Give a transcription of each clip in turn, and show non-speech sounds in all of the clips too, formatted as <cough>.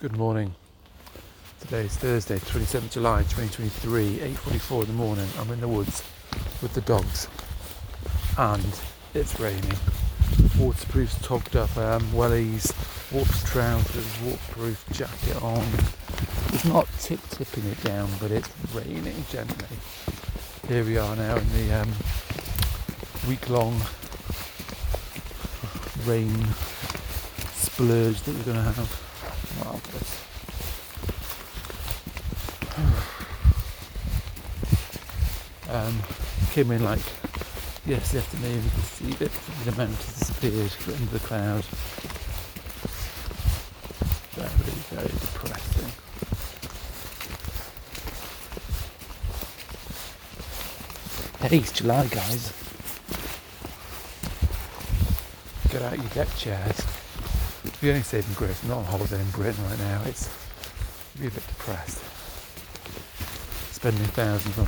Good morning. Today is Thursday, 27th July 2023, 8.44 in the morning. I'm in the woods with the dogs and it's raining. Waterproof's togged up, um, wellies, water trousers, waterproof jacket on. It's not tip tipping it down, but it's raining gently. Here we are now in the um, week long rain splurge that we're going to have. Marvellous. <sighs> Um, came in like yesterday afternoon, you can see that the amount has disappeared under the cloud. Very, very depressing. Hey, it's July, guys. Get out your deck chairs. The only saving grace, I'm not on holiday in Britain right now, it's be a bit depressed. Spending thousands on,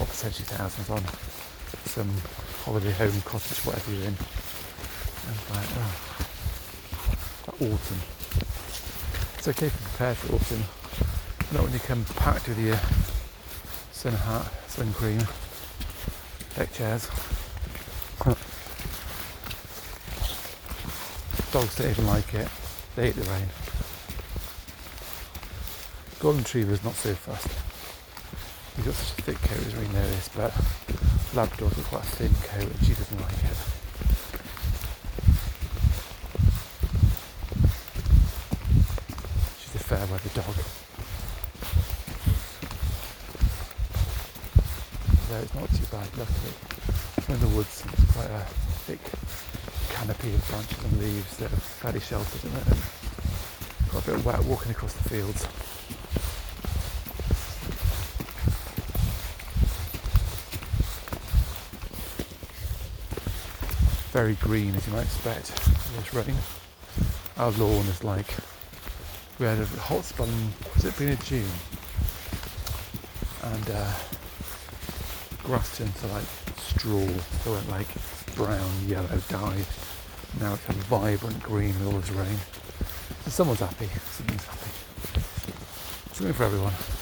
or potentially thousands on some holiday home, cottage, whatever you're in. And like, oh, autumn. It's okay to prepare for autumn. Not when you come packed with your sun hat, sun cream, deck chairs. Dogs don't even like it. They hate the rain. Golden Retriever's not so fast. He's got such a thick coat as we know this, but Labrador's got quite a thin coat and she doesn't like it. She's a fair weather dog. So it's not too bad, luckily. in the woods, it's quite a thick canopy of branches and leaves that are fairly sheltered in it. And got a bit wet walking across the fields. Very green as you might expect this rain. Our lawn is like we had a hot in was it beginning of June and uh, grass turned to like straw so it went like brown, yellow dye now it's a vibrant green with all this rain. So someone's happy, something's happy. Something for everyone.